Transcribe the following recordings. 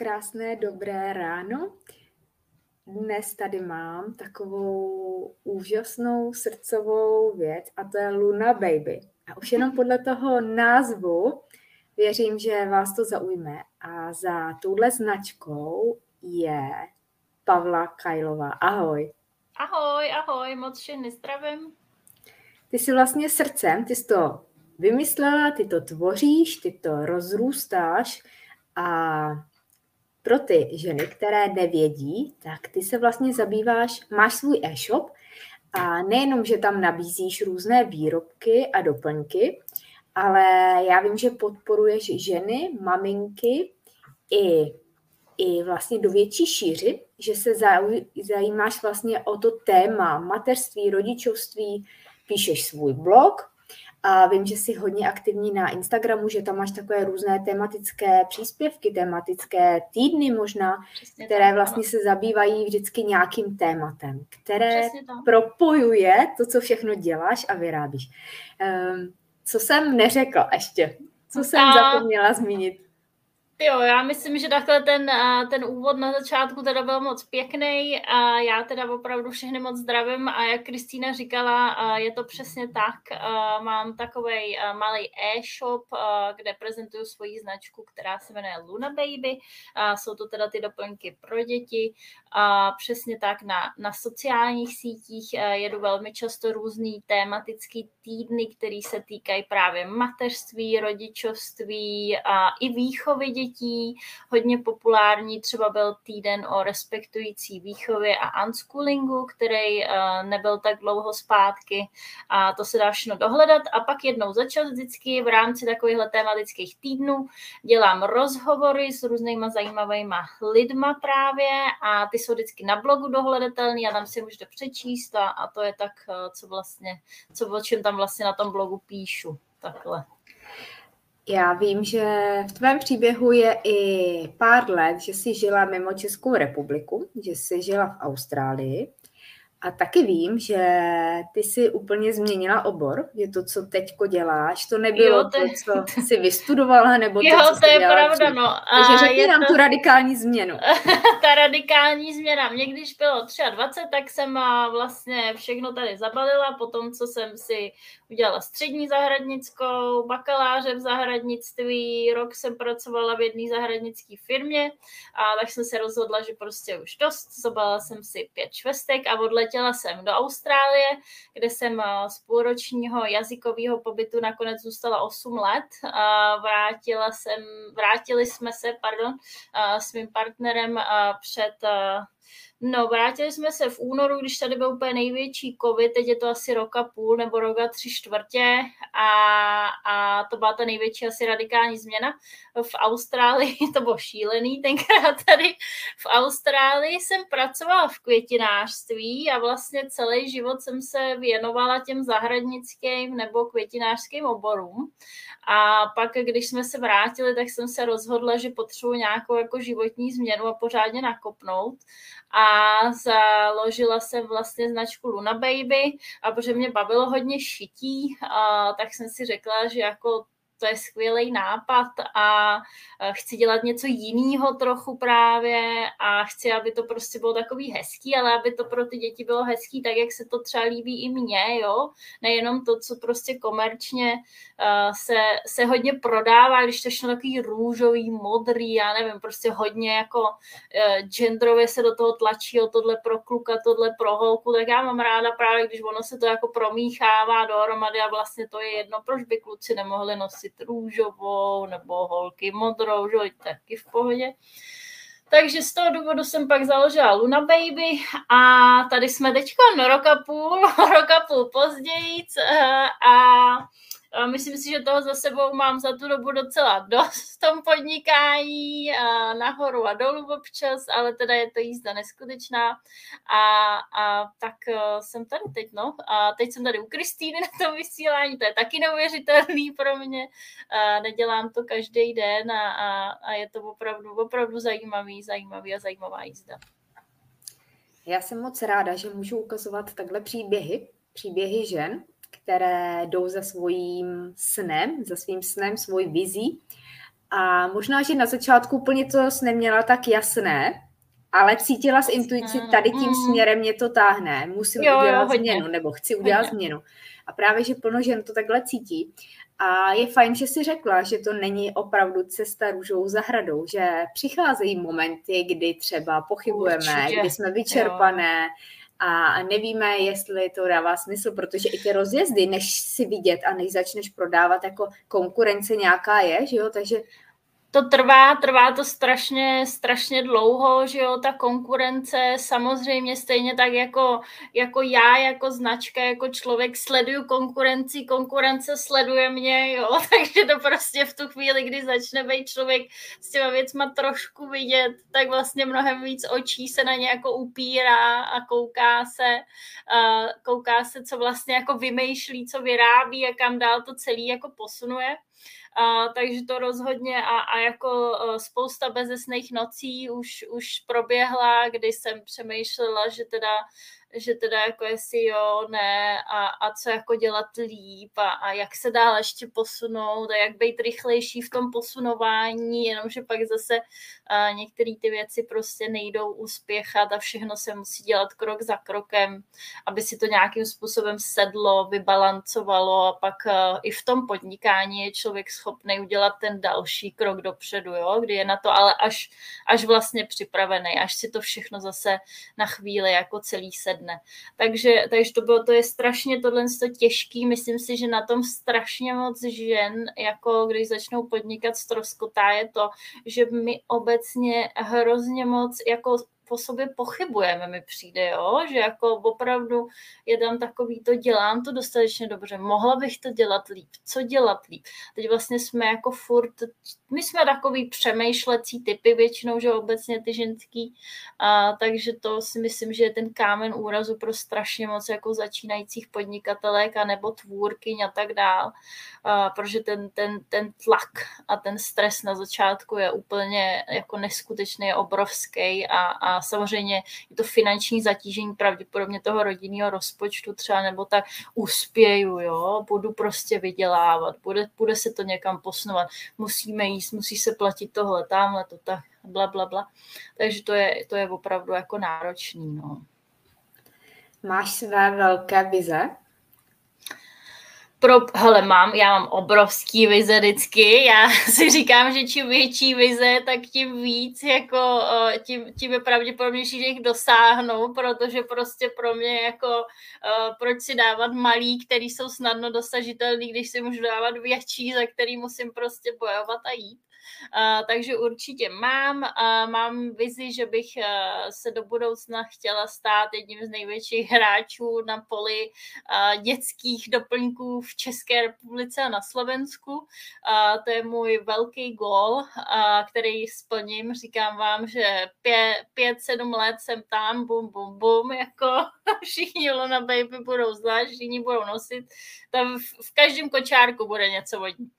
Krásné dobré ráno. Dnes tady mám takovou úžasnou srdcovou věc a to je Luna Baby. A už jenom podle toho názvu věřím, že vás to zaujme. A za touhle značkou je Pavla Kajlová. Ahoj. Ahoj, ahoj, moc všechny zdravím. Ty jsi vlastně srdcem, ty jsi to vymyslela, ty to tvoříš, ty to rozrůstáš a pro ty ženy, které nevědí, tak ty se vlastně zabýváš, máš svůj e-shop a nejenom, že tam nabízíš různé výrobky a doplňky, ale já vím, že podporuješ ženy, maminky i, i vlastně do větší šíři, že se zajímáš vlastně o to téma mateřství, rodičovství, píšeš svůj blog, a vím, že jsi hodně aktivní na Instagramu, že tam máš takové různé tematické příspěvky, tematické týdny možná, Přesně které tak, vlastně se zabývají vždycky nějakým tématem, které propojuje to, co všechno děláš a vyrábíš. Um, co jsem neřekla ještě? Co jsem a... zapomněla zmínit? Jo, já myslím, že takhle ten, ten úvod na začátku teda byl moc pěkný a já teda opravdu všechny moc zdravím a jak Kristýna říkala, je to přesně tak. Mám takový malý e-shop, kde prezentuju svoji značku, která se jmenuje Luna Baby. Jsou to teda ty doplňky pro děti. A přesně tak na, na sociálních sítích jedu velmi často různý tématický týdny, které se týkají právě mateřství, rodičovství a i výchovy dětí dětí. Hodně populární třeba byl týden o respektující výchově a unschoolingu, který eh, nebyl tak dlouho zpátky a to se dá všechno dohledat. A pak jednou za čas vždycky v rámci takovýchhle tematických týdnů dělám rozhovory s různýma zajímavými lidma právě a ty jsou vždycky na blogu dohledatelný a tam si můžete přečíst a, a to je tak, eh, co vlastně, co o čem tam vlastně na tom blogu píšu. Takhle. Já vím, že v tvém příběhu je i pár let, že jsi žila mimo Českou republiku, že jsi žila v Austrálii. A taky vím, že ty si úplně změnila obor, že to, co teďko děláš, to nebylo jo, to, je... to, co jsi vystudovala, nebo jo, to, co to je pravda, no. Takže řekni nám to... tu radikální změnu. Ta radikální změna. Mě když bylo 23, tak jsem vlastně všechno tady zabalila, po tom, co jsem si udělala střední zahradnickou, bakaláře v zahradnictví, rok jsem pracovala v jedné zahradnické firmě a tak jsem se rozhodla, že prostě už dost, zabalila jsem si pět švestek a odletěla jsem do Austrálie, kde jsem z půlročního jazykového pobytu nakonec zůstala 8 let. A vrátila jsem, vrátili jsme se, pardon, s mým partnerem před No, vrátili jsme se v únoru, když tady byl úplně největší covid, teď je to asi roka půl nebo roka tři čtvrtě a, a to byla ta největší asi radikální změna. V Austrálii to bylo šílený, tenkrát tady v Austrálii jsem pracovala v květinářství a vlastně celý život jsem se věnovala těm zahradnickým nebo květinářským oborům. A pak, když jsme se vrátili, tak jsem se rozhodla, že potřebuji nějakou jako životní změnu a pořádně nakopnout. A založila jsem vlastně značku Luna Baby a protože mě bavilo hodně šití, a tak jsem si řekla, že jako to je skvělý nápad a chci dělat něco jiného trochu právě a chci, aby to prostě bylo takový hezký, ale aby to pro ty děti bylo hezký, tak jak se to třeba líbí i mně, jo, nejenom to, co prostě komerčně uh, se, se hodně prodává, když to je takový růžový, modrý, já nevím, prostě hodně jako uh, genderově se do toho tlačí, o tohle pro kluka, tohle pro holku, tak já mám ráda právě, když ono se to jako promíchává dohromady a vlastně to je jedno, proč by kluci nemohli nosit nosit růžovou nebo holky modrou, že taky v pohodě. Takže z toho důvodu jsem pak založila Luna Baby a tady jsme teď no, roka půl, roka půl později a Myslím si, že toho za sebou mám za tu dobu docela dost v tom podnikání, nahoru a dolů občas, ale teda je to jízda neskutečná a, a tak e, jsem tady teď, no. A teď jsem tady u Kristýny na tom vysílání, to je taky neuvěřitelný pro mě. A nedělám to každý den a, a, a je to opravdu, opravdu zajímavý, zajímavý a zajímavá jízda. Já jsem moc ráda, že můžu ukazovat takhle příběhy, příběhy žen, které jdou za svým snem, za svým snem, svojí vizí A možná, že na začátku úplně to neměla tak jasné, ale cítila z intuici, tady tím mm. směrem mě to táhne, musím jo, udělat jo, změnu, nebo chci udělat hodně. změnu. A právě, že plno žen to takhle cítí. A je fajn, že si řekla, že to není opravdu cesta růžovou zahradou, že přicházejí momenty, kdy třeba pochybujeme, Určitě. kdy jsme vyčerpané, jo a nevíme, jestli to dává smysl, protože i ty rozjezdy, než si vidět a než začneš prodávat, jako konkurence nějaká je, že jo, takže to trvá, trvá to strašně, strašně dlouho, že jo, ta konkurence samozřejmě stejně tak jako, jako já, jako značka, jako člověk sleduju konkurenci, konkurence sleduje mě, jo, takže to prostě v tu chvíli, kdy začne být člověk s těma věcma trošku vidět, tak vlastně mnohem víc očí se na ně jako upírá a kouká se, uh, kouká se, co vlastně jako vymýšlí, co vyrábí a kam dál to celý jako posunuje. A, takže to rozhodně a, a jako e, spousta bezesných nocí už, už proběhla, kdy jsem přemýšlela, že teda že teda jako jestli jo, ne a, a co jako dělat líp a, a jak se dál ještě posunout a jak být rychlejší v tom posunování, jenomže pak zase některé ty věci prostě nejdou uspěchat a všechno se musí dělat krok za krokem, aby si to nějakým způsobem sedlo, vybalancovalo a pak i v tom podnikání je člověk schopný udělat ten další krok dopředu, jo, kdy je na to ale až, až vlastně připravený, až si to všechno zase na chvíli jako celý sedne sedne. Takže, takže to bylo, to je strašně tohle těžký, myslím si, že na tom strašně moc žen, jako když začnou podnikat stroskotá, je to, že my obecně hrozně moc jako po sobě pochybujeme, mi přijde, jo? že jako opravdu je tam takový to, dělám to dostatečně dobře, mohla bych to dělat líp, co dělat líp. Teď vlastně jsme jako furt, my jsme takový přemýšlecí typy většinou, že obecně ty ženský, a, takže to si myslím, že je ten kámen úrazu pro strašně moc jako začínajících podnikatelek a nebo tvůrkyň a tak dál, a, protože ten, ten, ten tlak a ten stres na začátku je úplně jako neskutečný, obrovský a, a samozřejmě je to finanční zatížení pravděpodobně toho rodinného rozpočtu třeba, nebo tak uspěju, jo, budu prostě vydělávat, bude, bude se to někam posunovat, musíme jíst, musí se platit tohle, tamhle, to tak, bla, bla, bla. Takže to je, to je opravdu jako náročný, no. Máš své velké vize? Pro, hele, mám, já mám obrovský vize vždycky, já si říkám, že čím větší vize, tak tím víc, jako, tím, tím je pravděpodobnější, že jich dosáhnu, protože prostě pro mě jako, proč si dávat malý, který jsou snadno dosažitelný, když si můžu dávat větší, za který musím prostě bojovat a jít. Takže určitě mám, mám vizi, že bych se do budoucna chtěla stát jedním z největších hráčů na poli dětských doplňků v České republice a na Slovensku. To je můj velký gól, který splním. Říkám vám, že pět, pět, sedm let jsem tam, bum, bum, bum, jako všichni Luna Baby budou zvlášť, všichni budou nosit. Tam v, v každém kočárku bude něco vodní.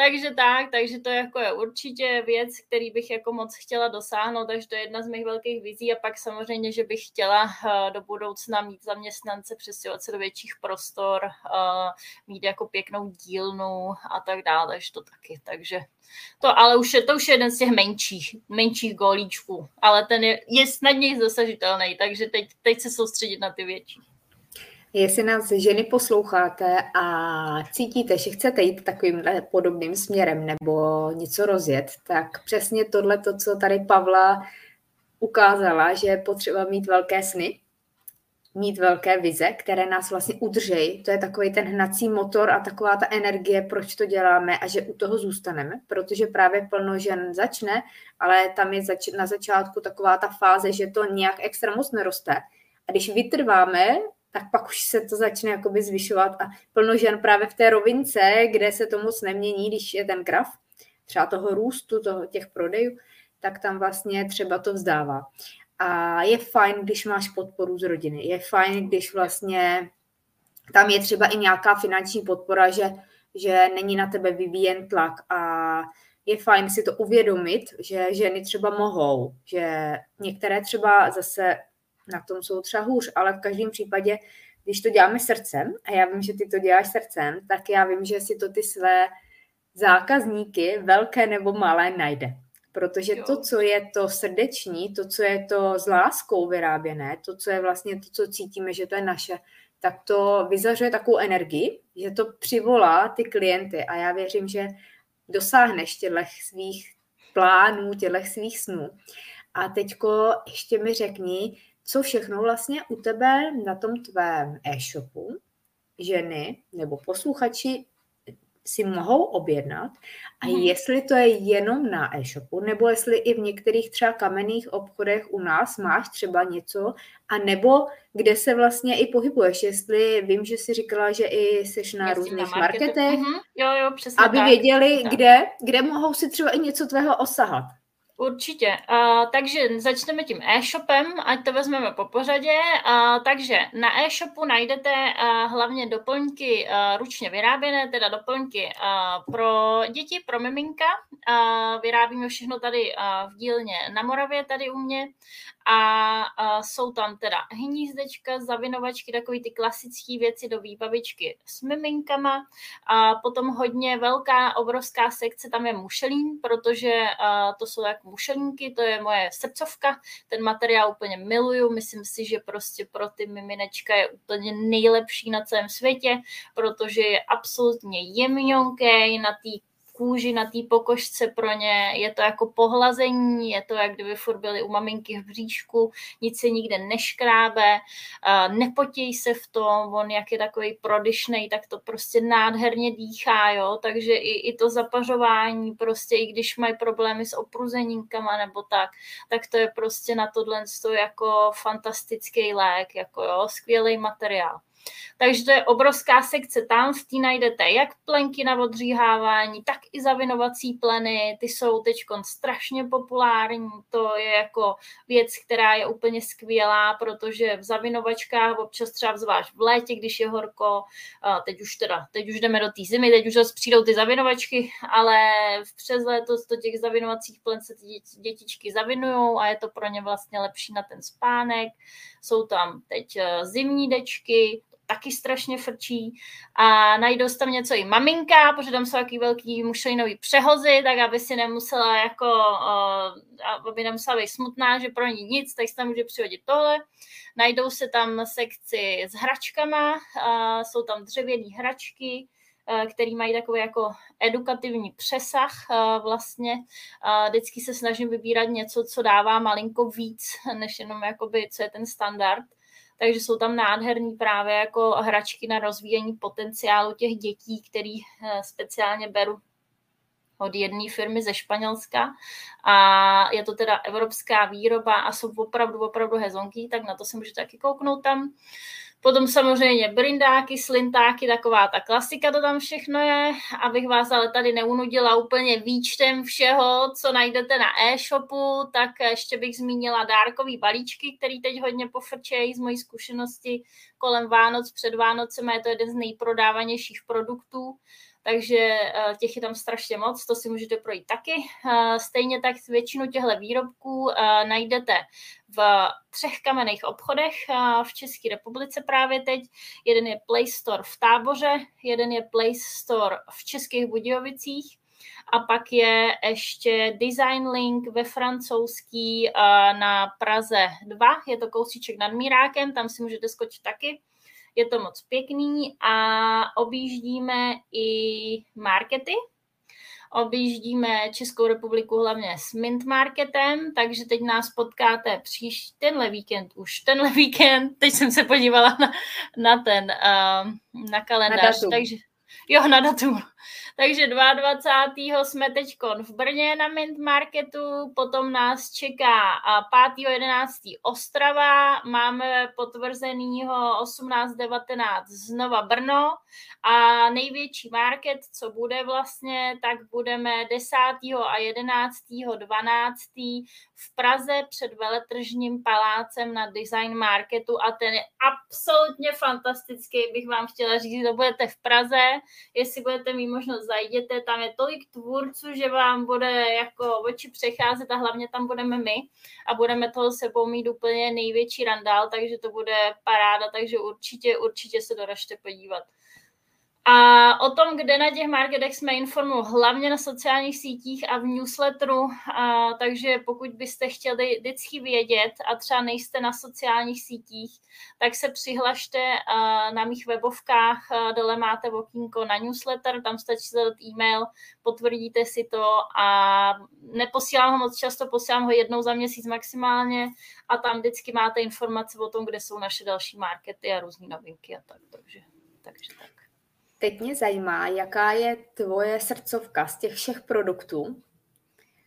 Takže tak, takže to jako je určitě věc, který bych jako moc chtěla dosáhnout, takže to je jedna z mých velkých vizí. A pak samozřejmě, že bych chtěla uh, do budoucna mít zaměstnance, přestěhovat se do větších prostor, uh, mít jako pěknou dílnu a tak dále, takže to taky, takže to ale už je, to už je jeden z těch menších, menších golíčků, ale ten je, je snadněji dosažitelný, takže teď, teď se soustředit na ty větší. Jestli nás ženy posloucháte a cítíte, že chcete jít takovým podobným směrem nebo něco rozjet, tak přesně tohle, to, co tady Pavla ukázala, že je potřeba mít velké sny, mít velké vize, které nás vlastně udržejí. To je takový ten hnací motor a taková ta energie, proč to děláme a že u toho zůstaneme, protože právě plno žen začne, ale tam je zač- na začátku taková ta fáze, že to nějak extra moc neroste. A když vytrváme tak pak už se to začne jakoby zvyšovat a plno žen právě v té rovince, kde se to moc nemění, když je ten graf, třeba toho růstu, toho, těch prodejů, tak tam vlastně třeba to vzdává. A je fajn, když máš podporu z rodiny. Je fajn, když vlastně tam je třeba i nějaká finanční podpora, že, že není na tebe vyvíjen tlak a je fajn si to uvědomit, že ženy třeba mohou, že některé třeba zase na tom jsou třeba hůř, ale v každém případě, když to děláme srdcem, a já vím, že ty to děláš srdcem, tak já vím, že si to ty své zákazníky, velké nebo malé, najde. Protože jo. to, co je to srdeční, to, co je to s láskou vyráběné, to, co je vlastně to, co cítíme, že to je naše, tak to vyzařuje takovou energii, že to přivolá ty klienty a já věřím, že dosáhneš těchto svých plánů, těchto svých snů. A teďko ještě mi řekni, co všechno vlastně u tebe na tom tvém e-shopu ženy nebo posluchači si mohou objednat a hmm. jestli to je jenom na e-shopu, nebo jestli i v některých třeba kamenných obchodech u nás máš třeba něco, a nebo kde se vlastně i pohybuješ, jestli vím, že jsi říkala, že i jsi na Jestli různých na marketech, mm-hmm. jo, jo, přesně aby tak. věděli, tak. kde, kde mohou si třeba i něco tvého osahat. Určitě. Uh, takže začneme tím e-shopem, ať to vezmeme po pořadě. Uh, takže na e-shopu najdete uh, hlavně doplňky uh, ručně vyráběné, teda doplňky uh, pro děti, pro miminka. Uh, vyrábíme všechno tady uh, v dílně na Moravě, tady u mě a, a jsou tam teda hnízdečka, zavinovačky, takové ty klasické věci do výbavičky s miminkama a potom hodně velká, obrovská sekce tam je mušelín, protože a, to jsou jak mušelínky, to je moje srdcovka, ten materiál úplně miluju, myslím si, že prostě pro ty miminečka je úplně nejlepší na celém světě, protože je absolutně jemňonký, na té kůži na té pokožce pro ně, je to jako pohlazení, je to, jak kdyby furt byli u maminky v bříšku, nic se nikde neškrábe, nepotěj se v tom, on jak je takový prodyšnej, tak to prostě nádherně dýchá, jo, takže i, i to zapařování, prostě i když mají problémy s opruzenínkama nebo tak, tak to je prostě na tohle jako fantastický lék, jako jo, skvělý materiál. Takže to je obrovská sekce. Tam v té najdete jak plenky na odříhávání, tak i zavinovací pleny. Ty jsou teď strašně populární. To je jako věc, která je úplně skvělá, protože v zavinovačkách občas třeba zvlášť v létě, když je horko, teď už teda, teď už jdeme do té zimy, teď už zase přijdou ty zavinovačky, ale v přes léto do těch zavinovacích plen se ty dětičky zavinují a je to pro ně vlastně lepší na ten spánek. Jsou tam teď eh, zimní dečky, taky strašně frčí a najdou tam něco i maminka, protože tam jsou taky velký mušelinový přehozy, tak aby si nemusela jako, uh, aby nemusela být smutná, že pro ní nic, tak si tam může přihodit tohle. Najdou se tam sekci s hračkama, uh, jsou tam dřevěné hračky, který mají takový jako edukativní přesah vlastně. Vždycky se snažím vybírat něco, co dává malinko víc, než jenom jakoby, co je ten standard takže jsou tam nádherný právě jako hračky na rozvíjení potenciálu těch dětí, který eh, speciálně beru od jedné firmy ze Španělska a je to teda evropská výroba a jsou opravdu, opravdu hezonky, tak na to se můžete taky kouknout tam. Potom samozřejmě brindáky, slintáky, taková ta klasika to tam všechno je, abych vás ale tady neunudila úplně výčtem všeho, co najdete na e-shopu, tak ještě bych zmínila dárkový balíčky, který teď hodně pofrčejí z mojí zkušenosti kolem Vánoc, před Vánocem, je to jeden z nejprodávanějších produktů takže eh, těch je tam strašně moc, to si můžete projít taky. Eh, stejně tak většinu těchto výrobků eh, najdete v třech kamenných obchodech v České republice právě teď. Jeden je Play Store v Táboře, jeden je Play Store v Českých Budějovicích a pak je ještě Design Link ve francouzský na Praze 2, je to kousíček nad Mírákem, tam si můžete skočit taky je to moc pěkný a objíždíme i markety, objíždíme Českou republiku hlavně s Mint Marketem, takže teď nás potkáte příští tenhle víkend, už tenhle víkend, teď jsem se podívala na, na ten, uh, na kalendář, na takže jo, na datum. Takže 22. jsme teď v Brně na Mint Marketu, potom nás čeká 5.11. Ostrava, máme potvrzenýho 18.19. znova Brno a největší market, co bude vlastně, tak budeme 10. a 11. 12. v Praze před veletržním palácem na Design Marketu a ten je absolutně fantastický, bych vám chtěla říct, to budete v Praze, jestli budete mít možnost zajděte, tam je tolik tvůrců, že vám bude jako oči přecházet a hlavně tam budeme my a budeme toho sebou mít úplně největší randál, takže to bude paráda, takže určitě, určitě se doražte podívat. A o tom, kde na těch marketech jsme informují, hlavně na sociálních sítích a v newsletteru, a, takže pokud byste chtěli vždycky vědět a třeba nejste na sociálních sítích, tak se přihlašte a, na mých webovkách, a, dole máte okýnko na newsletter, tam stačí zadat e-mail, potvrdíte si to a neposílám ho moc často, posílám ho jednou za měsíc maximálně a tam vždycky máte informace o tom, kde jsou naše další markety a různé novinky a tak, takže, takže tak. Teď mě zajímá, jaká je tvoje srdcovka z těch všech produktů.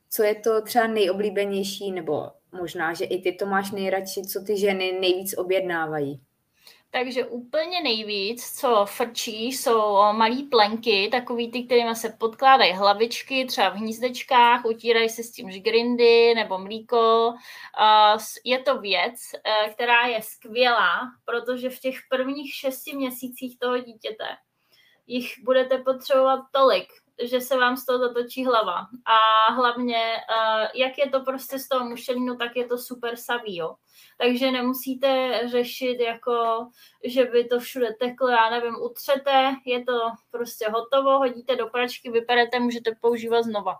Co je to třeba nejoblíbenější, nebo možná, že i ty to máš nejradši, co ty ženy nejvíc objednávají? Takže úplně nejvíc, co frčí, jsou malé plenky, takový ty, kterými se podkládají hlavičky, třeba v hnízdečkách, utírají se s tím žgrindy nebo mlíko. Je to věc, e, která je skvělá, protože v těch prvních šesti měsících toho dítěte jich budete potřebovat tolik, že se vám z toho zatočí hlava. A hlavně, uh, jak je to prostě z toho mušelínu, tak je to super savý, jo. Takže nemusíte řešit, jako, že by to všude teklo, já nevím, utřete, je to prostě hotovo, hodíte do pračky, vyperete, můžete používat znova.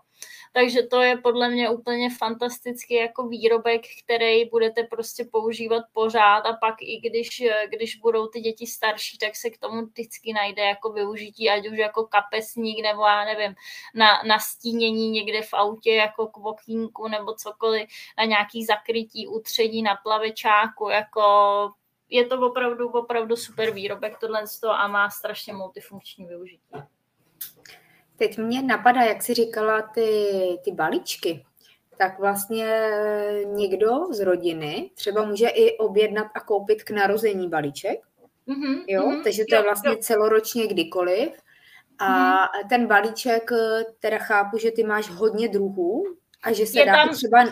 Takže to je podle mě úplně fantastický jako výrobek, který budete prostě používat pořád a pak i když, když budou ty děti starší, tak se k tomu vždycky najde jako využití, ať už jako kapesník nebo já nevím, na, na stínění někde v autě jako k okýnku nebo cokoliv, na nějaký zakrytí, utředí na plavečáku, jako je to opravdu, opravdu super výrobek tohle a má strašně multifunkční využití. Teď mě napadá, jak jsi říkala, ty, ty balíčky, tak vlastně někdo z rodiny třeba může i objednat a koupit k narození balíček. Mm-hmm, jo, mm-hmm, takže to jo, je vlastně jo. celoročně kdykoliv. A mm-hmm. ten balíček, teda chápu, že ty máš hodně druhů a že se je dá tam... třeba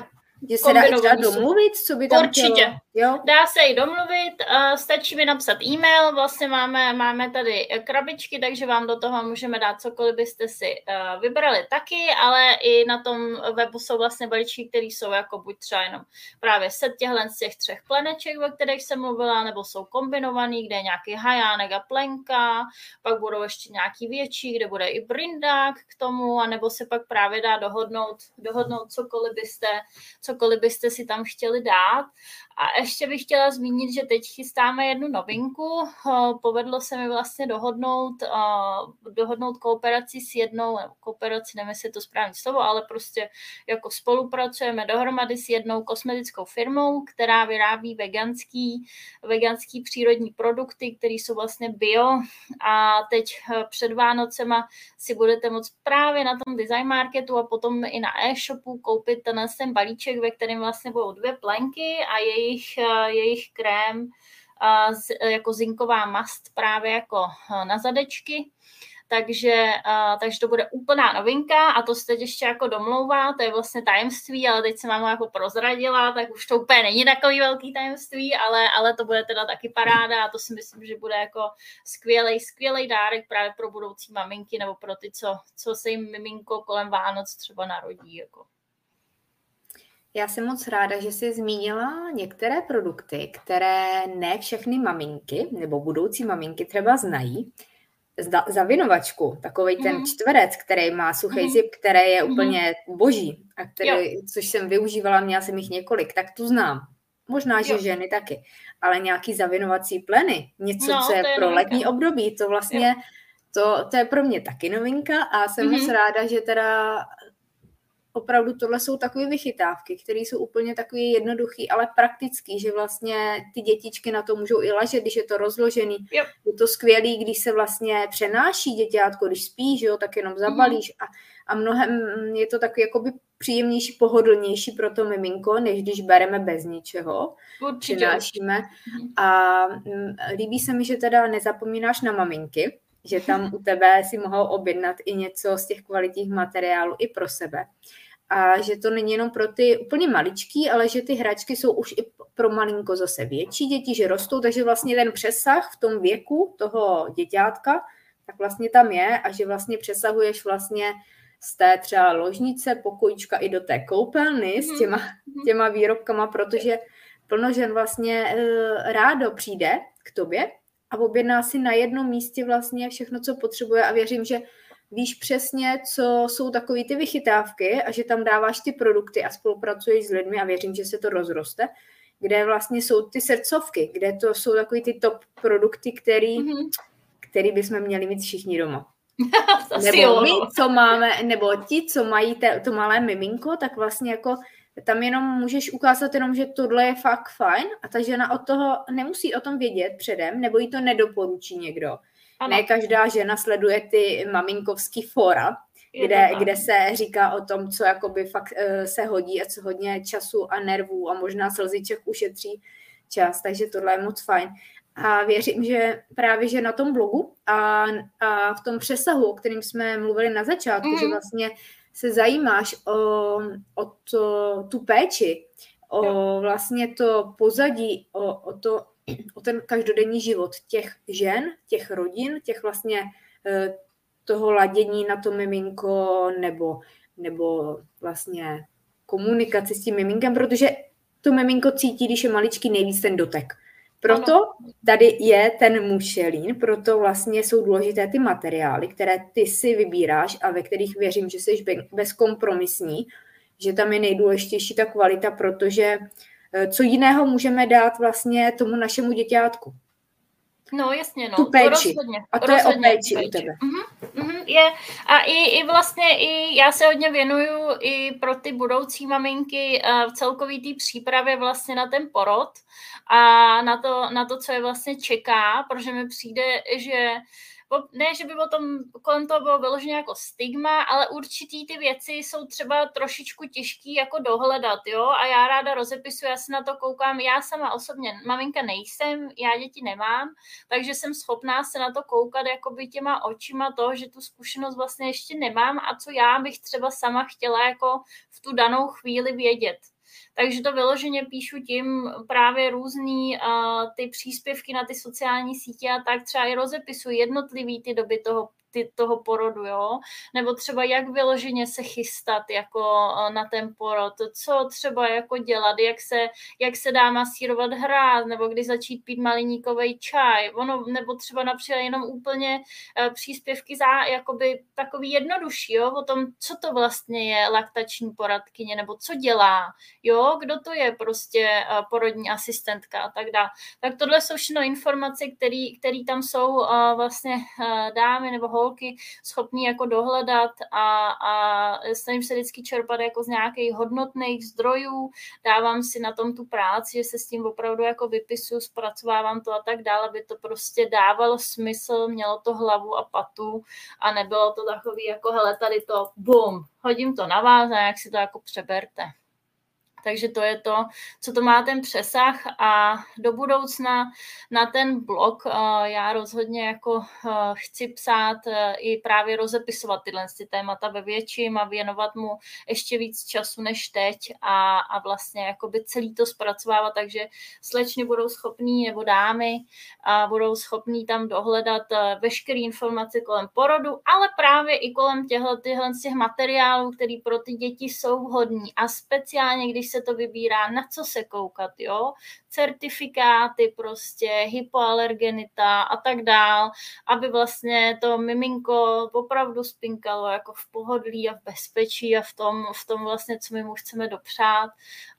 že se dá i domluvit, co by tam Určitě. Chtělo. Jo? Dá se i domluvit, stačí mi napsat e-mail, vlastně máme, máme tady krabičky, takže vám do toho můžeme dát cokoliv byste si uh, vybrali taky, ale i na tom webu jsou vlastně balíčky, které jsou jako buď třeba jenom právě set těchto z těch třech pleneček, o kterých jsem mluvila, nebo jsou kombinovaný, kde je nějaký hajánek a plenka, pak budou ještě nějaký větší, kde bude i brindák k tomu, anebo se pak právě dá dohodnout, dohodnout cokoliv byste, cokoliv byste si tam chtěli dát. A ještě bych chtěla zmínit, že teď chystáme jednu novinku. Povedlo se mi vlastně dohodnout, dohodnout kooperaci s jednou, kooperaci, nevím, jestli je to správné slovo, ale prostě jako spolupracujeme dohromady s jednou kosmetickou firmou, která vyrábí veganský, veganský přírodní produkty, které jsou vlastně bio. A teď před Vánocema si budete moct právě na tom design marketu a potom i na e-shopu koupit ten, ten balíček, ve kterém vlastně budou dvě plenky a její jejich, eh, jejich krém eh, jako zinková mast právě jako eh, na zadečky. Takže, takže to bude úplná novinka a to se teď ještě jako domlouvá, to je vlastně tajemství, ale teď se ho jako prozradila, tak už to úplně není takový velký tajemství, ale, ale to bude teda taky paráda a to si myslím, že bude jako skvělý, skvělý dárek právě pro budoucí maminky nebo pro ty, co, co se jim miminko kolem Vánoc třeba narodí. Jako. Já jsem moc ráda, že jsi zmínila některé produkty, které ne všechny maminky nebo budoucí maminky třeba znají. Zda, zavinovačku, takový mm. ten mhm. čtverec, který má suchý mm. zip, který je mm. úplně boží, a který, což jsem využívala, měla jsem jich několik, tak tu znám. Možná, že jo. ženy taky. Ale nějaký zavinovací pleny, něco, no, co je, je pro novinka. letní období, to vlastně, to, to je pro mě taky novinka a jsem mm-hmm. moc ráda, že teda opravdu tohle jsou takové vychytávky, které jsou úplně takový jednoduchý, ale praktický, že vlastně ty dětičky na to můžou i ležet, když je to rozložený. Jo. Je to skvělý, když se vlastně přenáší děťátko, když spí, že jo, tak jenom zabalíš mm. a, a mnohem je to takový jakoby příjemnější, pohodlnější pro to miminko, než když bereme bez ničeho, Určitě. přinášíme. Mhm. A m, líbí se mi, že teda nezapomínáš na maminky, že tam u tebe si mohou objednat i něco z těch kvalitních materiálů i pro sebe. A že to není jenom pro ty úplně maličký, ale že ty hračky jsou už i pro malinko zase větší děti, že rostou, takže vlastně ten přesah v tom věku toho děťátka, tak vlastně tam je a že vlastně přesahuješ vlastně z té třeba ložnice, pokojička i do té koupelny s mhm. těma, mhm. těma výrobkama, protože plno žen vlastně e, rádo přijde k tobě a objedná si na jednom místě vlastně všechno, co potřebuje a věřím, že víš přesně, co jsou takové ty vychytávky a že tam dáváš ty produkty a spolupracuješ s lidmi a věřím, že se to rozroste, kde vlastně jsou ty srdcovky, kde to jsou takové ty top produkty, který, mm-hmm. který bychom měli mít všichni doma. nebo my, co máme, nebo ti, co mají te, to malé miminko, tak vlastně jako tam jenom můžeš ukázat jenom, že tohle je fakt fajn a ta žena od toho nemusí o tom vědět předem, nebo jí to nedoporučí někdo. Ano. Ne každá žena sleduje ty maminkovský fora, kde, kde se říká o tom, co jakoby fakt uh, se hodí a co hodně času a nervů a možná slziček ušetří čas, takže tohle je moc fajn. A věřím, že právě, že na tom blogu a, a v tom přesahu, o kterým jsme mluvili na začátku, mm. že mhm. vlastně se zajímáš o, o to, tu péči, o vlastně to pozadí, o, o, to, o ten každodenní život těch žen, těch rodin, těch vlastně eh, toho ladění na to miminko nebo, nebo vlastně komunikaci s tím miminkem, protože to miminko cítí, když je maličký, nejvíc ten dotek. Proto tady je ten mušelín, proto vlastně jsou důležité ty materiály, které ty si vybíráš a ve kterých věřím, že jsi bezkompromisní, že tam je nejdůležitější ta kvalita, protože co jiného můžeme dát vlastně tomu našemu děťátku. No jasně, no. Tu péči. Rozhodně, a to rozhodně je o péči, péči u tebe. Uh-huh, uh-huh, je. A i, i vlastně i já se hodně věnuju i pro ty budoucí maminky uh, v celkový té přípravě vlastně na ten porod a na to, na to, co je vlastně čeká, protože mi přijde, že ne, že by o tom kolem toho bylo vyloženě jako stigma, ale určitý ty věci jsou třeba trošičku těžký jako dohledat, jo, a já ráda rozepisuju, já se na to koukám, já sama osobně maminka nejsem, já děti nemám, takže jsem schopná se na to koukat jakoby těma očima toho, že tu zkušenost vlastně ještě nemám a co já bych třeba sama chtěla jako v tu danou chvíli vědět. Takže to vyloženě píšu tím právě různý uh, ty příspěvky na ty sociální sítě a tak třeba i rozepisuji jednotlivý ty doby toho ty, toho porodu, jo? Nebo třeba jak vyloženě se chystat jako eh, na ten porod, co třeba jako dělat, jak se, jak se dá masírovat hrát, nebo kdy začít pít maliníkový čaj, ono, nebo třeba například jenom úplně uh, příspěvky za jakoby takový jednodušší, jo? O tom, co to vlastně je laktační poradkyně, nebo co dělá, jo? Kdo to je prostě uh, porodní asistentka a tak dále. Tak tohle jsou všechno informace, které tam jsou vlastně dámy nebo holky schopní jako dohledat a, a snažím se vždycky čerpat jako z nějakých hodnotných zdrojů, dávám si na tom tu práci, že se s tím opravdu jako vypisu, zpracovávám to a tak dále, aby to prostě dávalo smysl, mělo to hlavu a patu a nebylo to takový jako hele tady to bum, hodím to na vás a jak si to jako přeberte. Takže to je to, co to má ten přesah. A do budoucna na ten blog eh, já rozhodně jako eh, chci psát eh, i právě rozepisovat tyhle ty témata ve větším a věnovat mu ještě víc času než teď a, a vlastně jakoby celý to zpracovávat, takže slečny budou schopní nebo dámy a budou schopní tam dohledat veškeré informace kolem porodu, ale právě i kolem těchto, těchto těch materiálů, které pro ty děti jsou vhodní a speciálně, když se to vybírá, na co se koukat, jo, certifikáty prostě, hypoalergenita a tak dál, aby vlastně to miminko opravdu spinkalo jako v pohodlí a v bezpečí a v tom, v tom vlastně, co my mu chceme dopřát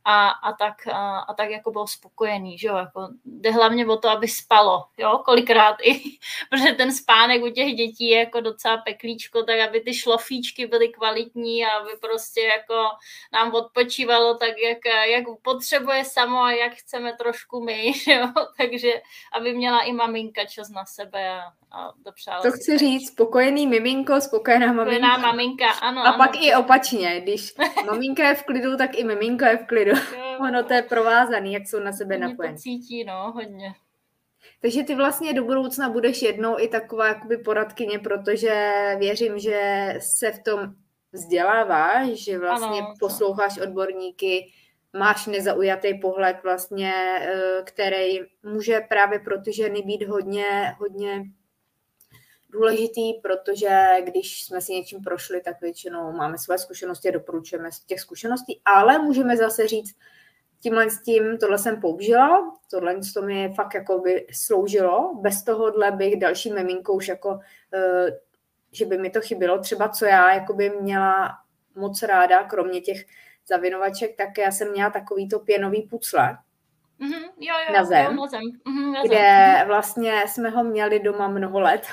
a, a, tak, a, a tak jako byl spokojený, že jo, jako jde hlavně o to, aby spalo, jo, kolikrát i, protože ten spánek u těch dětí je jako docela peklíčko, tak aby ty šlofíčky byly kvalitní a aby prostě jako nám odpočívalo tak, jak, jak potřebuje samo a jak chceme trošku my, jo, takže aby měla i maminka čas na sebe a, a dopřála. To chci říct, spokojený miminko, spokojená maminka. Spokojená maminka, ano. A ano. pak i opačně, když maminka je v klidu, tak i miminko je v klidu. Jo, ono to je provázaný, jak jsou na sebe napojení. to cítí, no, hodně. Takže ty vlastně do budoucna budeš jednou i taková jakoby poradkyně, protože věřím, že se v tom vzděláváš, že vlastně ano, posloucháš odborníky, máš nezaujatý pohled vlastně, eh, který může právě pro ty ženy být hodně, hodně důležitý, protože když jsme si něčím prošli, tak většinou máme své zkušenosti a doporučujeme z těch zkušeností, ale můžeme zase říct, tímhle s tím, tohle jsem použila, tohle to mi fakt jako by sloužilo, bez tohohle bych další miminkou už jako, uh, že by mi to chybilo, třeba co já jako by měla moc ráda, kromě těch zavinovaček, tak já jsem měla takový to pěnový pucle, Mm-hmm, jo, jo, na zem, jo, na zem. Mm-hmm, na kde zem. vlastně jsme ho měli doma mnoho let,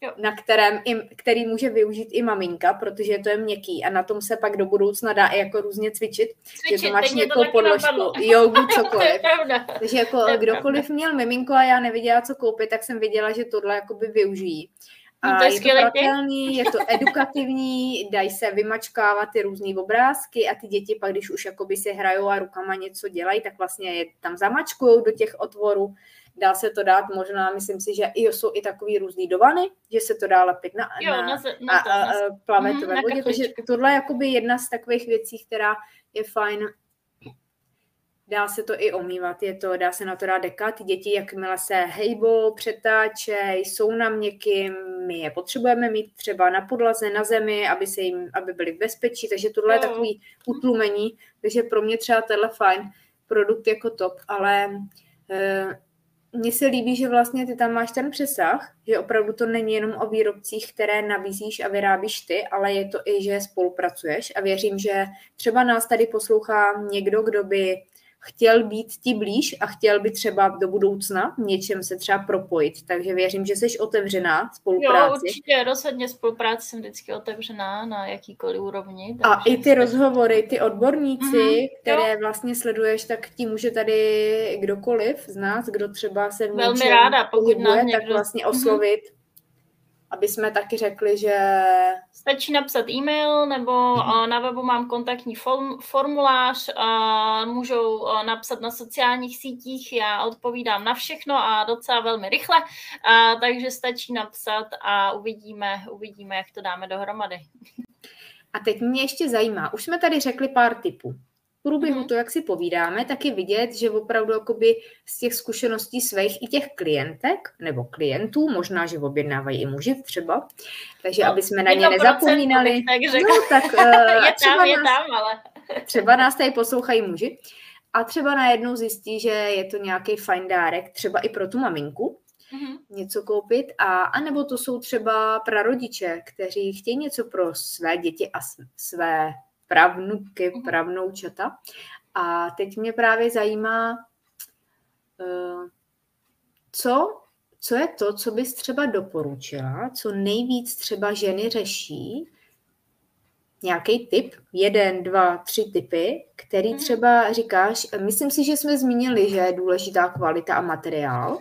jo. na kterém, který může využít i maminka, protože to je měkký a na tom se pak do budoucna dá i jako různě cvičit, cvičit že to máš nějakou podložku, jogu, cokoliv. to Takže jako kdokoliv měl miminko a já nevěděla, co koupit, tak jsem věděla, že tohle jakoby využijí. No, a je to pratelný, je to edukativní, dají se vymačkávat ty různé obrázky a ty děti pak, když už jakoby si hrajou a rukama něco dělají, tak vlastně je tam zamačkují do těch otvorů. Dá se to dát možná, myslím si, že i jsou i takový různý dovany, že se to dá lepit na, jo, na, na, na, a, a, a plavet mm, vodě. Takže tohle je jakoby jedna z takových věcí, která je fajn. Dá se to i omývat, je to, dá se na to dát deka. Ty děti, jakmile se hejbou, přetáčejí, jsou na měkkým, my je potřebujeme mít třeba na podlaze, na zemi, aby, se jim, aby byli v bezpečí, takže tohle je takový utlumení, takže pro mě třeba tenhle fajn produkt jako top, ale e, mně se líbí, že vlastně ty tam máš ten přesah, že opravdu to není jenom o výrobcích, které nabízíš a vyrábíš ty, ale je to i, že spolupracuješ. A věřím, že třeba nás tady poslouchá někdo, kdo by chtěl být ti blíž a chtěl by třeba do budoucna něčem se třeba propojit. Takže věřím, že jsi otevřená spolupráci. Jo, určitě, rozhodně spolupráci jsem vždycky otevřená na jakýkoliv úrovni. A i ty rozhovory, ty odborníci, mm-hmm, které jo. vlastně sleduješ, tak ti může tady kdokoliv z nás, kdo třeba se v Velmi ráda, pokud nás někdo... tak vlastně mhm. oslovit. Mm-hmm aby jsme taky řekli, že... Stačí napsat e-mail, nebo na webu mám kontaktní formulář, můžou napsat na sociálních sítích, já odpovídám na všechno a docela velmi rychle, takže stačí napsat a uvidíme, uvidíme, jak to dáme dohromady. A teď mě ještě zajímá, už jsme tady řekli pár typů průběhu mm-hmm. to, jak si povídáme, tak je vidět, že opravdu jakoby z těch zkušeností svých i těch klientek nebo klientů, možná, že objednávají i muži třeba, takže no, aby jsme na ně nezapomínali. Tak no, tak, uh, je tam, je nás, tam, ale... třeba nás tady poslouchají muži a třeba najednou zjistí, že je to nějaký fajn dárek, třeba i pro tu maminku, mm-hmm. něco koupit, a, a nebo to jsou třeba prarodiče, kteří chtějí něco pro své děti a své pravnutky, mhm. pravnoučata. A teď mě právě zajímá, eh, co, co je to, co bys třeba doporučila, co nejvíc třeba ženy řeší, nějaký typ, jeden, dva, tři typy, který mhm. třeba říkáš, myslím si, že jsme zmínili, že je důležitá kvalita a materiál,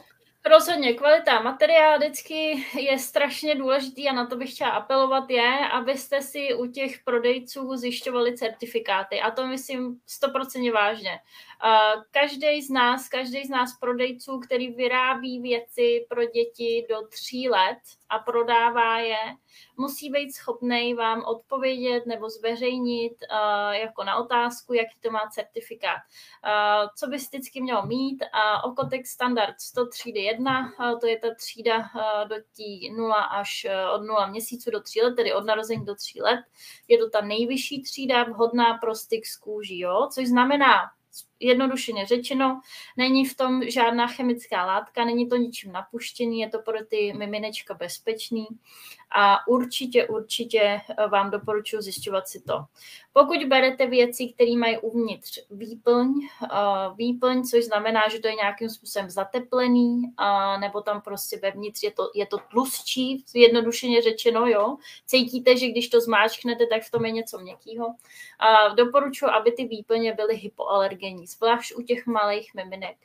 Rozhodně kvalita materiál vždycky je strašně důležitý a na to bych chtěla apelovat je, abyste si u těch prodejců zjišťovali certifikáty a to myslím stoprocentně vážně. Každý z nás, každý z nás prodejců, který vyrábí věci pro děti do tří let a prodává je, musí být schopný vám odpovědět nebo zveřejnit uh, jako na otázku, jaký to má certifikát. Uh, co by vždycky mělo mít? Okotex Standard 100 třídy 1, uh, to je ta třída do tí 0 až od 0 měsíců do 3 let, tedy od narození do 3 let. Je to ta nejvyšší třída vhodná pro styk s kůží, jo? což znamená, jednodušeně řečeno, není v tom žádná chemická látka, není to ničím napuštěný, je to pro ty miminečka bezpečný a určitě, určitě eh, vám doporučuji zjišťovat si to. Pokud berete věci, které mají uvnitř výplň, eh, výplň, což znamená, že to je nějakým způsobem zateplený, nebo tam prostě vevnitř je to, je to tlustší, jednodušeně řečeno, jo. Cítíte, že když to zmáčknete, tak v tom je něco měkkého. Doporučuji, aby ty výplně byly hypoalergenní, zvlášť u těch malých miminek.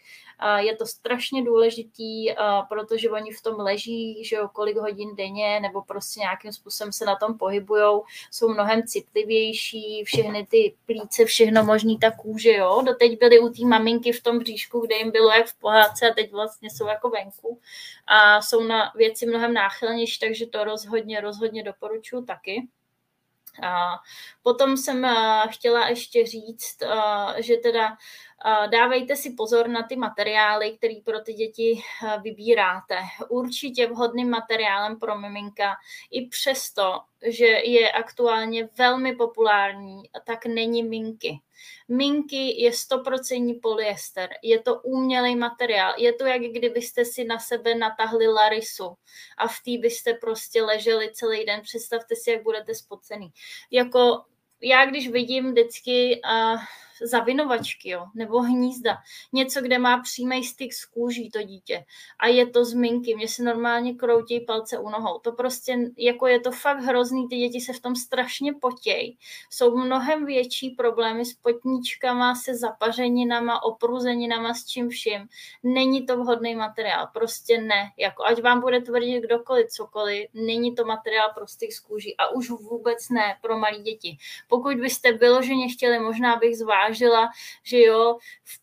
Je to strašně důležitý, protože oni v tom leží, že jo, kolik hodin denně, nebo prostě nějakým způsobem se na tom pohybují, jsou mnohem citlivější, všechny ty plíce, všechno možný, ta kůže, jo. Doteď byly u té maminky v tom bříšku, kde jim bylo jak v pohádce a teď vlastně jsou jako venku a jsou na věci mnohem náchylnější, takže to rozhodně, rozhodně doporučuji taky. Potom jsem chtěla ještě říct, že teda Dávejte si pozor na ty materiály, které pro ty děti vybíráte. Určitě vhodným materiálem pro miminka i přesto, že je aktuálně velmi populární, tak není minky. Minky je 100% polyester, je to umělej materiál, je to jak kdybyste si na sebe natahli larisu a v té byste prostě leželi celý den, představte si, jak budete spocený. Jako já když vidím vždycky uh, zavinovačky, jo, nebo hnízda. Něco, kde má přímý styk s kůží to dítě. A je to z minky. Mně se normálně kroutí palce u nohou. To prostě, jako je to fakt hrozný, ty děti se v tom strašně potějí. Jsou mnohem větší problémy s potníčkama, se zapařeninama, opruzeninama, s čím vším. Není to vhodný materiál. Prostě ne. Jako, ať vám bude tvrdit kdokoliv, cokoliv, není to materiál pro styk s kůží. A už vůbec ne pro malé děti. Pokud byste vyloženě chtěli, možná bych zvážil zvážila, že jo,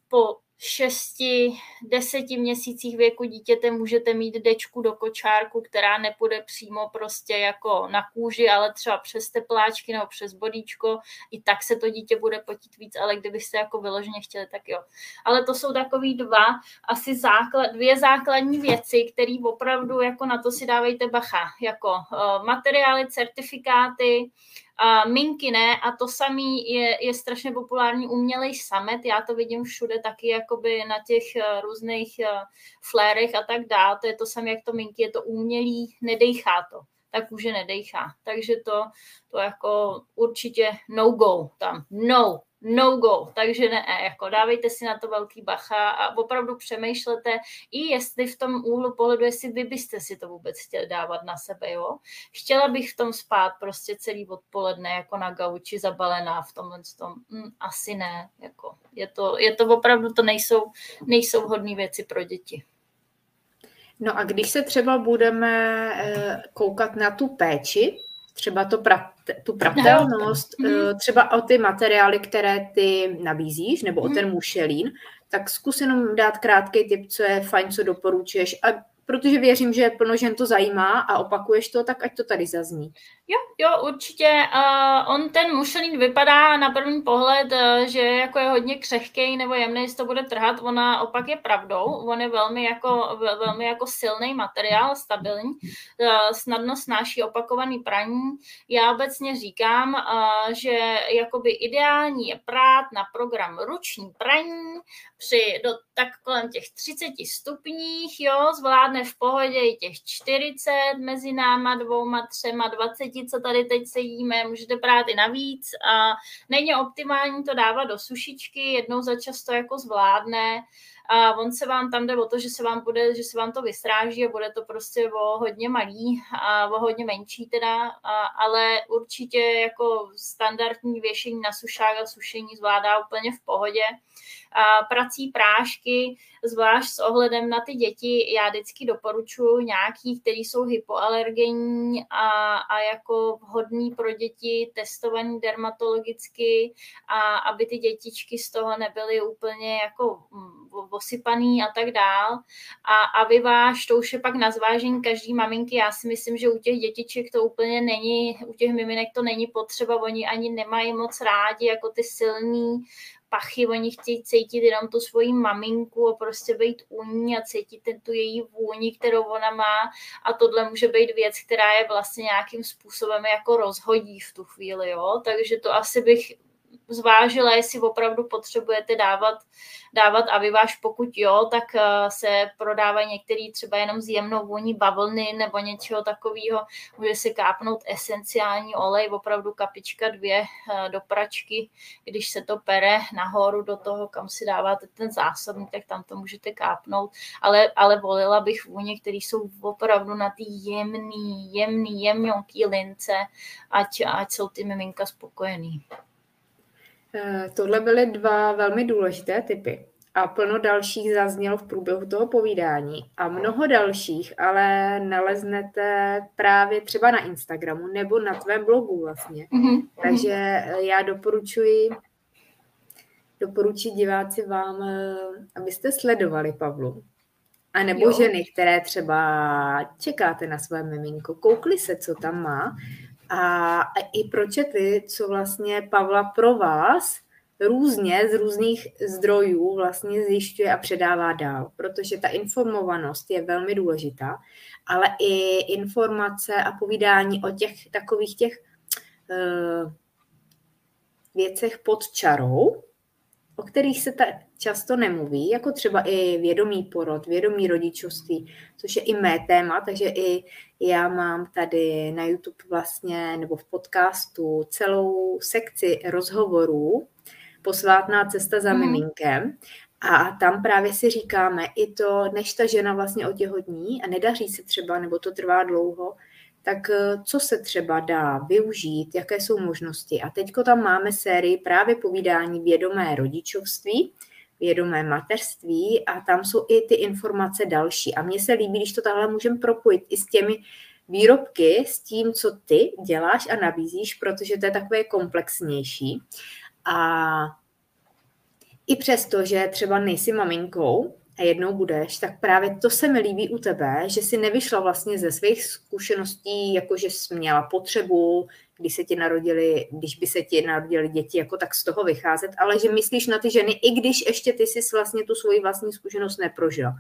po šesti, deseti měsících věku dítěte můžete mít dečku do kočárku, která nepůjde přímo prostě jako na kůži, ale třeba přes tepláčky nebo přes bodíčko, i tak se to dítě bude potit víc, ale kdybyste jako vyloženě chtěli, tak jo. Ale to jsou takový dva, asi základ, dvě základní věci, které opravdu jako na to si dávejte bacha, jako uh, materiály, certifikáty, a minky ne a to samý je, je strašně populární umělej samet, já to vidím všude taky jakoby na těch uh, různých uh, flérech a tak dále, to je to samé jak to minky, je to umělý, nedejchá to. Tak kůže nedejchá. Takže to, to jako určitě no go tam. No, no go, takže ne, jako dávejte si na to velký bacha a opravdu přemýšlete i jestli v tom úhlu pohledu, jestli vy byste si to vůbec chtěli dávat na sebe, jo. Chtěla bych v tom spát prostě celý odpoledne jako na gauči zabalená v tomhle tom, hm, asi ne, jako je to, je to opravdu, to nejsou, nejsou vhodné věci pro děti. No a když se třeba budeme eh, koukat na tu péči, třeba to pra, tu pratelnost, no. třeba o ty materiály, které ty nabízíš, nebo o mhm. ten mušelín, tak zkus jenom dát krátký tip, co je fajn, co doporučuješ a protože věřím, že plno žen to zajímá a opakuješ to, tak ať to tady zazní. Jo, jo, určitě. Uh, on ten mušelín vypadá na první pohled, uh, že jako je hodně křehký nebo jemný, jestli to bude trhat. Ona opak je pravdou. On je velmi jako, velmi jako silný materiál, stabilní. Uh, snadno snáší opakovaný praní. Já obecně říkám, uh, že jakoby ideální je prát na program ruční praní při do tak kolem těch 30 stupních, jo, zvládne v pohodě i těch 40 mezi náma dvouma, třema, 20 co tady teď sedíme, můžete brát i navíc a není optimální to dávat do sušičky, jednou za čas to jako zvládne a on se vám tam jde o to, že se vám, bude, že se vám to vystráží a bude to prostě o hodně malý a o hodně menší teda, a, ale určitě jako standardní věšení na sušák a sušení zvládá úplně v pohodě. Prací prášky, zvlášť s ohledem na ty děti, já vždycky doporučuji nějaký, který jsou hypoalergenní a, a jako vhodný pro děti, testovaný dermatologicky a aby ty dětičky z toho nebyly úplně jako mm, osypaný a tak dál. A, a vyváž, to už je pak na zvážení každý maminky. Já si myslím, že u těch dětiček to úplně není, u těch miminek to není potřeba, oni ani nemají moc rádi jako ty silný pachy, oni chtějí cítit jenom tu svoji maminku a prostě být u ní a cítit ten, tu její vůni, kterou ona má. A tohle může být věc, která je vlastně nějakým způsobem jako rozhodí v tu chvíli, jo, takže to asi bych zvážila, jestli opravdu potřebujete dávat, dávat aviváž, pokud jo, tak eh, se prodávají některý třeba jenom s jemnou voní bavlny nebo něčeho takového. Může se kápnout esenciální olej, opravdu kapička dvě eh, do pračky, když se to pere nahoru do toho, kam si dáváte ten zásobník, tak tam to můžete kápnout, ale, ale volila bych vůně, které jsou opravdu na ty jemný, jemný, jemňonký lince, ať, ať jsou ty miminka spokojený. Eh, tohle byly dva velmi důležité typy a plno dalších zaznělo v průběhu toho povídání a mnoho dalších ale naleznete právě třeba na Instagramu nebo na tvém blogu vlastně. Mm-hmm. Takže eh, já doporučuji doporučit diváci vám, eh, abyste sledovali Pavlu. A nebo jo. ženy, které třeba čekáte na své miminko, koukli se, co tam má a i pročetli, co vlastně Pavla pro vás různě z různých zdrojů vlastně zjišťuje a předává dál, protože ta informovanost je velmi důležitá, ale i informace a povídání o těch takových těch uh, věcech pod čarou, o kterých se tak často nemluví, jako třeba i vědomý porod, vědomý rodičovství, což je i mé téma, takže i já mám tady na YouTube vlastně, nebo v podcastu celou sekci rozhovorů Posvátná cesta za mm. miminkem a tam právě si říkáme i to, než ta žena vlastně otěhodní a nedaří se třeba, nebo to trvá dlouho, tak eh, co se třeba dá využít, jaké jsou možnosti. A teďko tam máme sérii právě povídání vědomé rodičovství, vědomé mateřství a tam jsou i ty informace další. A mně se líbí, když to takhle můžeme propojit i s těmi výrobky, s tím, co ty děláš a nabízíš, protože to je takové komplexnější. A i přesto, že třeba nejsi maminkou, a jednou budeš, tak právě to se mi líbí u tebe, že si nevyšla vlastně ze svých zkušeností, jako že jsi měla potřebu, když se ti narodili, když by se ti narodili děti, jako tak z toho vycházet, ale že myslíš na ty ženy, i když ještě ty jsi vlastně tu svoji vlastní zkušenost neprožila.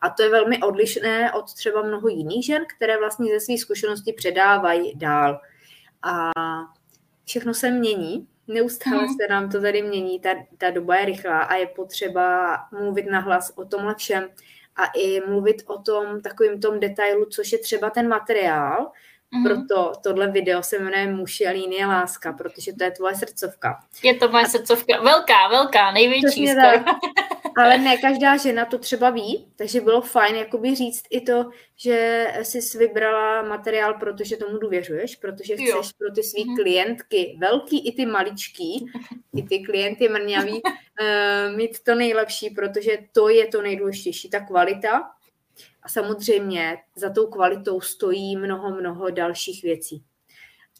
A to je velmi odlišné od třeba mnoho jiných žen, které vlastně ze svých zkušeností předávají dál. A všechno se mění Neustále mhm. se nám to tady mění, ta, ta doba je rychlá a je potřeba mluvit nahlas o tomhle všem a i mluvit o tom takovým tom detailu, což je třeba ten materiál, Mm-hmm. Proto tohle video se jmenuje Muž a línie láska, protože to je tvoje srdcovka. Je to moje srdcovka. Velká, velká, největší. Ale ne každá žena to třeba ví, takže bylo fajn jakoby říct i to, že jsi vybrala materiál, protože tomu důvěřuješ, protože chceš jo. pro ty svý mm-hmm. klientky, velký i ty maličký, i ty klienty mrňaví, uh, mít to nejlepší, protože to je to nejdůležitější, ta kvalita, a samozřejmě za tou kvalitou stojí mnoho, mnoho dalších věcí.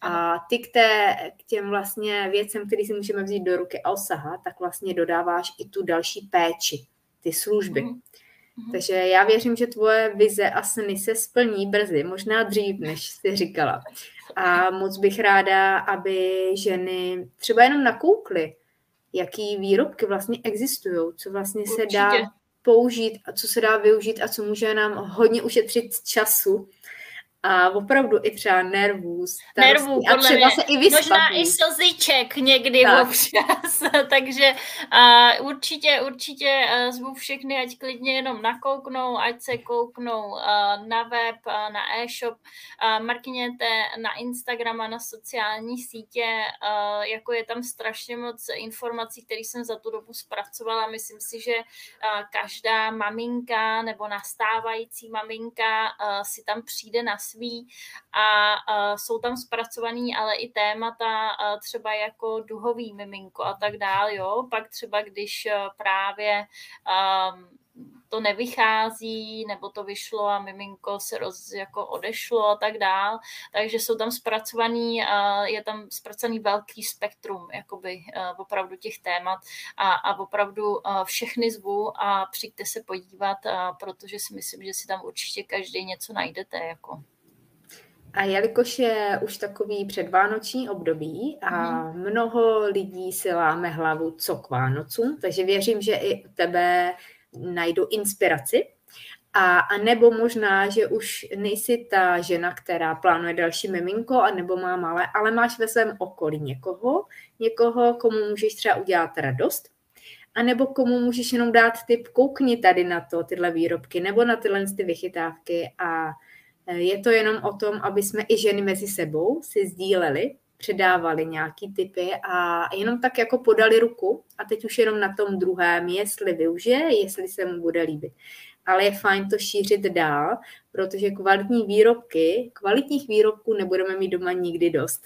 A ty k, té, k těm vlastně věcem, který si můžeme vzít do ruky a osahat, tak vlastně dodáváš i tu další péči, ty služby. Mm. Takže já věřím, že tvoje vize a sny se splní brzy, možná dřív, než jsi říkala. A moc bych ráda, aby ženy třeba jenom nakoukly, jaký výrobky vlastně existují, co vlastně Určitě. se dá použít a co se dá využít a co může nám hodně ušetřit času a opravdu i třeba nervů, nervů a třeba mě. se i vyspat. Možná i slziček někdy tak. občas, takže uh, určitě, určitě uh, zvu všechny, ať klidně jenom nakouknou, ať se kouknou uh, na web, uh, na e-shop, uh, markněte na Instagram a na sociální sítě, uh, jako je tam strašně moc informací, které jsem za tu dobu zpracovala. Myslím si, že uh, každá maminka nebo nastávající maminka uh, si tam přijde na svý a, jsou tam zpracovaný ale i témata třeba jako duhový miminko a tak dál, jo. Pak třeba, když e, právě um, to nevychází, nebo to vyšlo a miminko se roz, jako odešlo a tak dál. Takže jsou tam zpracovaný, je tam zpracovaný velký spektrum jakoby e, opravdu těch témat a, a opravdu e, všechny zvu a přijďte se podívat, protože si myslím, že si tam určitě každý něco najdete. Jako. A jelikož je už takový předvánoční období a mhm. mnoho lidí si láme hlavu, co k Vánocům, takže věřím, že i u tebe najdu inspiraci. A, a nebo možná, že už nejsi ta žena, která plánuje další miminko, a nebo má malé, ale máš ve svém okolí někoho, někoho, komu můžeš třeba udělat radost, a nebo komu můžeš jenom dát tip, koukni tady na to, tyhle výrobky, nebo na tyhle ty vychytávky a je to jenom o tom, aby jsme i ženy mezi sebou si sdíleli, předávali nějaký typy a jenom tak jako podali ruku a teď už jenom na tom druhém, jestli využije, jestli se mu bude líbit. Ale je fajn to šířit dál, protože kvalitní výrobky, kvalitních výrobků nebudeme mít doma nikdy dost.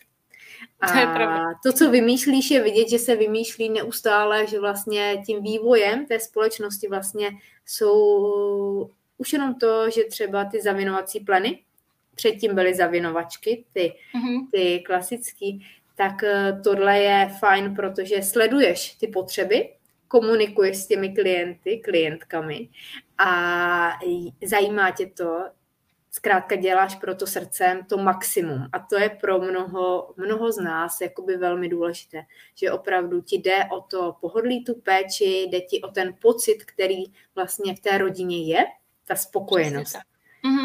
A to, to, co vymýšlíš, je vidět, že se vymýšlí neustále, že vlastně tím vývojem té společnosti vlastně jsou už jenom to, že třeba ty zavinovací pleny, předtím byly zavinovačky, ty, mm-hmm. ty klasický, tak eh, tohle je fajn, protože sleduješ ty potřeby, komunikuješ s těmi klienty, klientkami a zajímá tě to, zkrátka děláš pro to srdcem to maximum. A to je pro mnoho, mnoho z nás jakoby velmi důležité, že opravdu ti jde o to pohodlí tu péči, jde ti o ten pocit, který vlastně v té rodině je, ta spokojenost.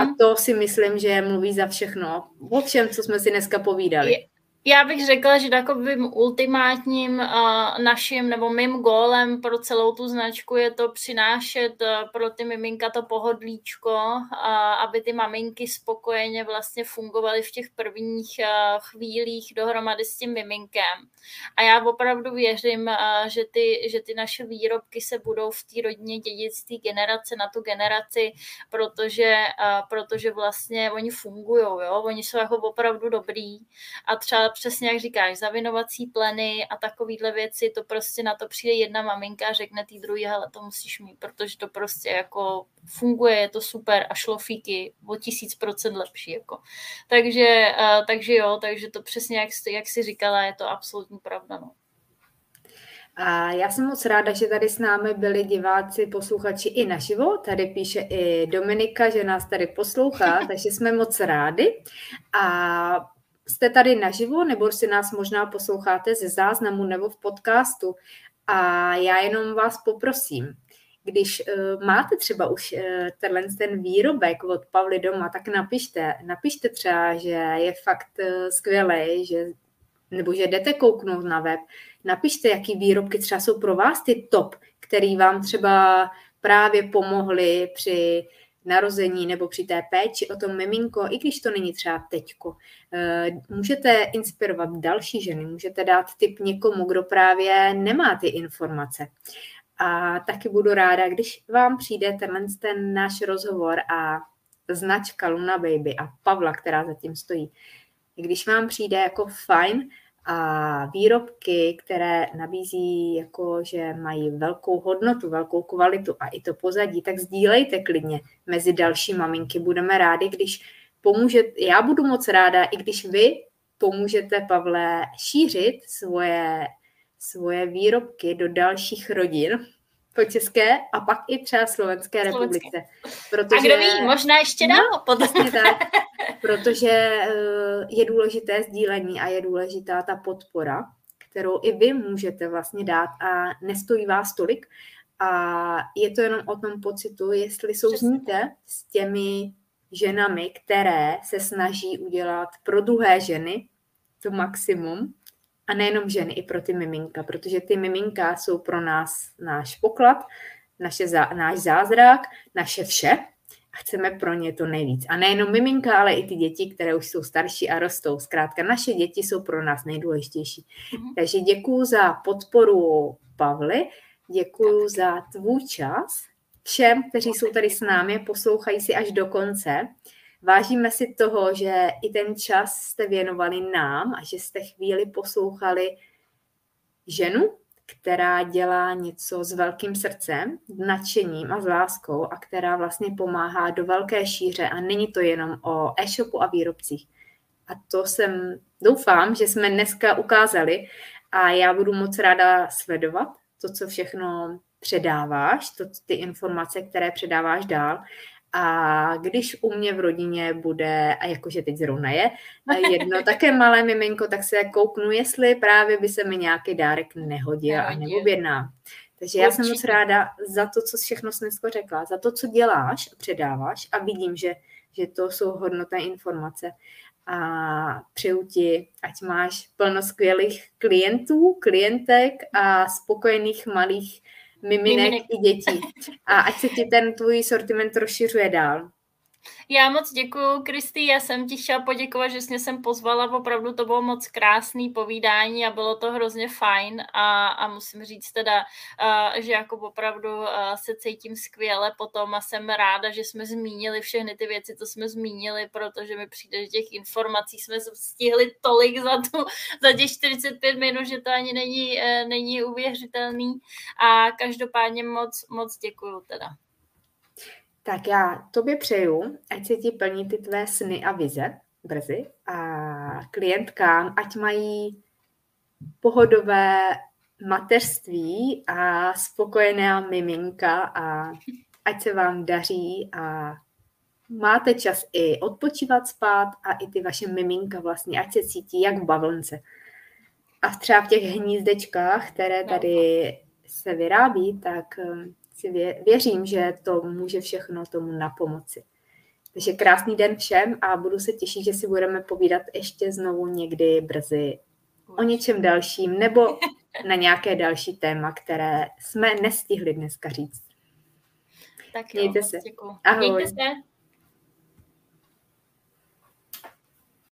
A to si myslím, že mluví za všechno. O všem, co jsme si dneska povídali. Já bych řekla, že takovým ultimátním uh, naším nebo mým gólem pro celou tu značku je to přinášet uh, pro ty miminka to pohodlíčko, uh, aby ty maminky spokojeně vlastně fungovaly v těch prvních uh, chvílích dohromady s tím miminkem. A já opravdu věřím, uh, že, ty, že ty naše výrobky se budou v té rodině dědit z té generace na tu generaci, protože, uh, protože vlastně oni fungují, jo? oni jsou jako opravdu dobrý a třeba přesně jak říkáš, zavinovací pleny a takovýhle věci, to prostě na to přijde jedna maminka a řekne tý druhý, hele, to musíš mít, protože to prostě jako funguje, je to super a šlofíky o tisíc procent lepší. Jako. Takže, uh, takže jo, takže to přesně, jak, jak jsi říkala, je to absolutní pravda. No. A já jsem moc ráda, že tady s námi byli diváci, posluchači i naživo. Tady píše i Dominika, že nás tady poslouchá, takže jsme moc rádi. A jste tady naživo, nebo si nás možná posloucháte ze záznamu nebo v podcastu. A já jenom vás poprosím, když uh, máte třeba už uh, tenhle ten výrobek od Pavly doma, tak napište, napište třeba, že je fakt uh, skvělý, že, nebo že jdete kouknout na web. Napište, jaký výrobky třeba jsou pro vás ty top, který vám třeba právě pomohly při narození nebo při té péči o to miminko, i když to není třeba teďko. Eh, můžete inspirovat další ženy, můžete dát tip někomu, kdo právě nemá ty informace. A taky budu ráda, když vám přijde tenhle ten náš rozhovor a značka Luna Baby a Pavla, která zatím stojí, když vám přijde jako fajn, a výrobky, které nabízí jako, že mají velkou hodnotu, velkou kvalitu a i to pozadí, tak sdílejte klidně mezi další maminky. Budeme rádi, když pomůžete, já budu moc ráda, i když vy pomůžete Pavle šířit svoje, svoje výrobky do dalších rodin, po České a pak i třeba Slovenské republice. Protože, a kdo ví, možná ještě dál no, potom. tak, protože eh, je důležité sdílení a je důležitá ta podpora, kterou i vy můžete vlastně dát a nestojí vás tolik. A je to jenom o tom pocitu, jestli souzníte s těmi ženami, které se snaží udělat pro druhé ženy to maximum, a nejenom ženy, i pro ty miminka, protože ty miminka jsou pro nás náš poklad, naše zá, náš zázrak, naše vše a chceme pro ně to nejvíc. A nejenom miminka, ale i ty děti, které už jsou starší a rostou. Zkrátka, naše děti jsou pro nás nejdůležitější. Mm-hmm. Takže děkuji za podporu Pavly, děkuji za tvůj čas, všem, kteří jsou tady s námi, poslouchají si až do konce. Vážíme si toho, že i ten čas jste věnovali nám a že jste chvíli poslouchali ženu, která dělá něco s velkým srdcem, nadšením a s láskou a která vlastně pomáhá do velké šíře a není to jenom o e-shopu a výrobcích. A to jsem, doufám, že jsme dneska ukázali a já budu moc ráda sledovat to, co všechno předáváš, to, ty informace, které předáváš dál a když u mě v rodině bude, a jakože teď zrovna je, jedno také malé miminko, tak se kouknu, jestli právě by se mi nějaký dárek nehodil a neobjednám. Takže já jsem moc ráda za to, co všechno jsem dneska řekla, za to, co děláš a předáváš a vidím, že, že to jsou hodnotné informace. A přeju ti, ať máš plno skvělých klientů, klientek a spokojených malých miminek i dětí. A ať se ti ten tvůj sortiment rozšiřuje dál. Já moc děkuji, Kristý, já jsem ti chtěla poděkovat, že jsi mě sem pozvala, opravdu to bylo moc krásný povídání a bylo to hrozně fajn. A, a musím říct teda, že jako opravdu se cítím skvěle potom a jsem ráda, že jsme zmínili všechny ty věci, co jsme zmínili, protože mi přijde, že těch informací jsme stihli tolik za, tu, za těch 45 minut, že to ani není, uh, není uvěřitelný. A každopádně moc, moc děkuju teda. Tak já tobě přeju, ať se ti plní ty tvé sny a vize brzy a klientkám, ať mají pohodové mateřství a spokojená miminka a ať se vám daří a máte čas i odpočívat spát a i ty vaše miminka vlastně, ať se cítí jak v bavlnce. A třeba v těch hnízdečkách, které no. tady se vyrábí, tak si věřím, že to může všechno tomu na pomoci. Takže krásný den všem a budu se těšit, že si budeme povídat ještě znovu někdy brzy o něčem dalším nebo na nějaké další téma, které jsme nestihli dneska říct. Tak jo, Mějte se. Děkuji. Ahoj. Mějte se.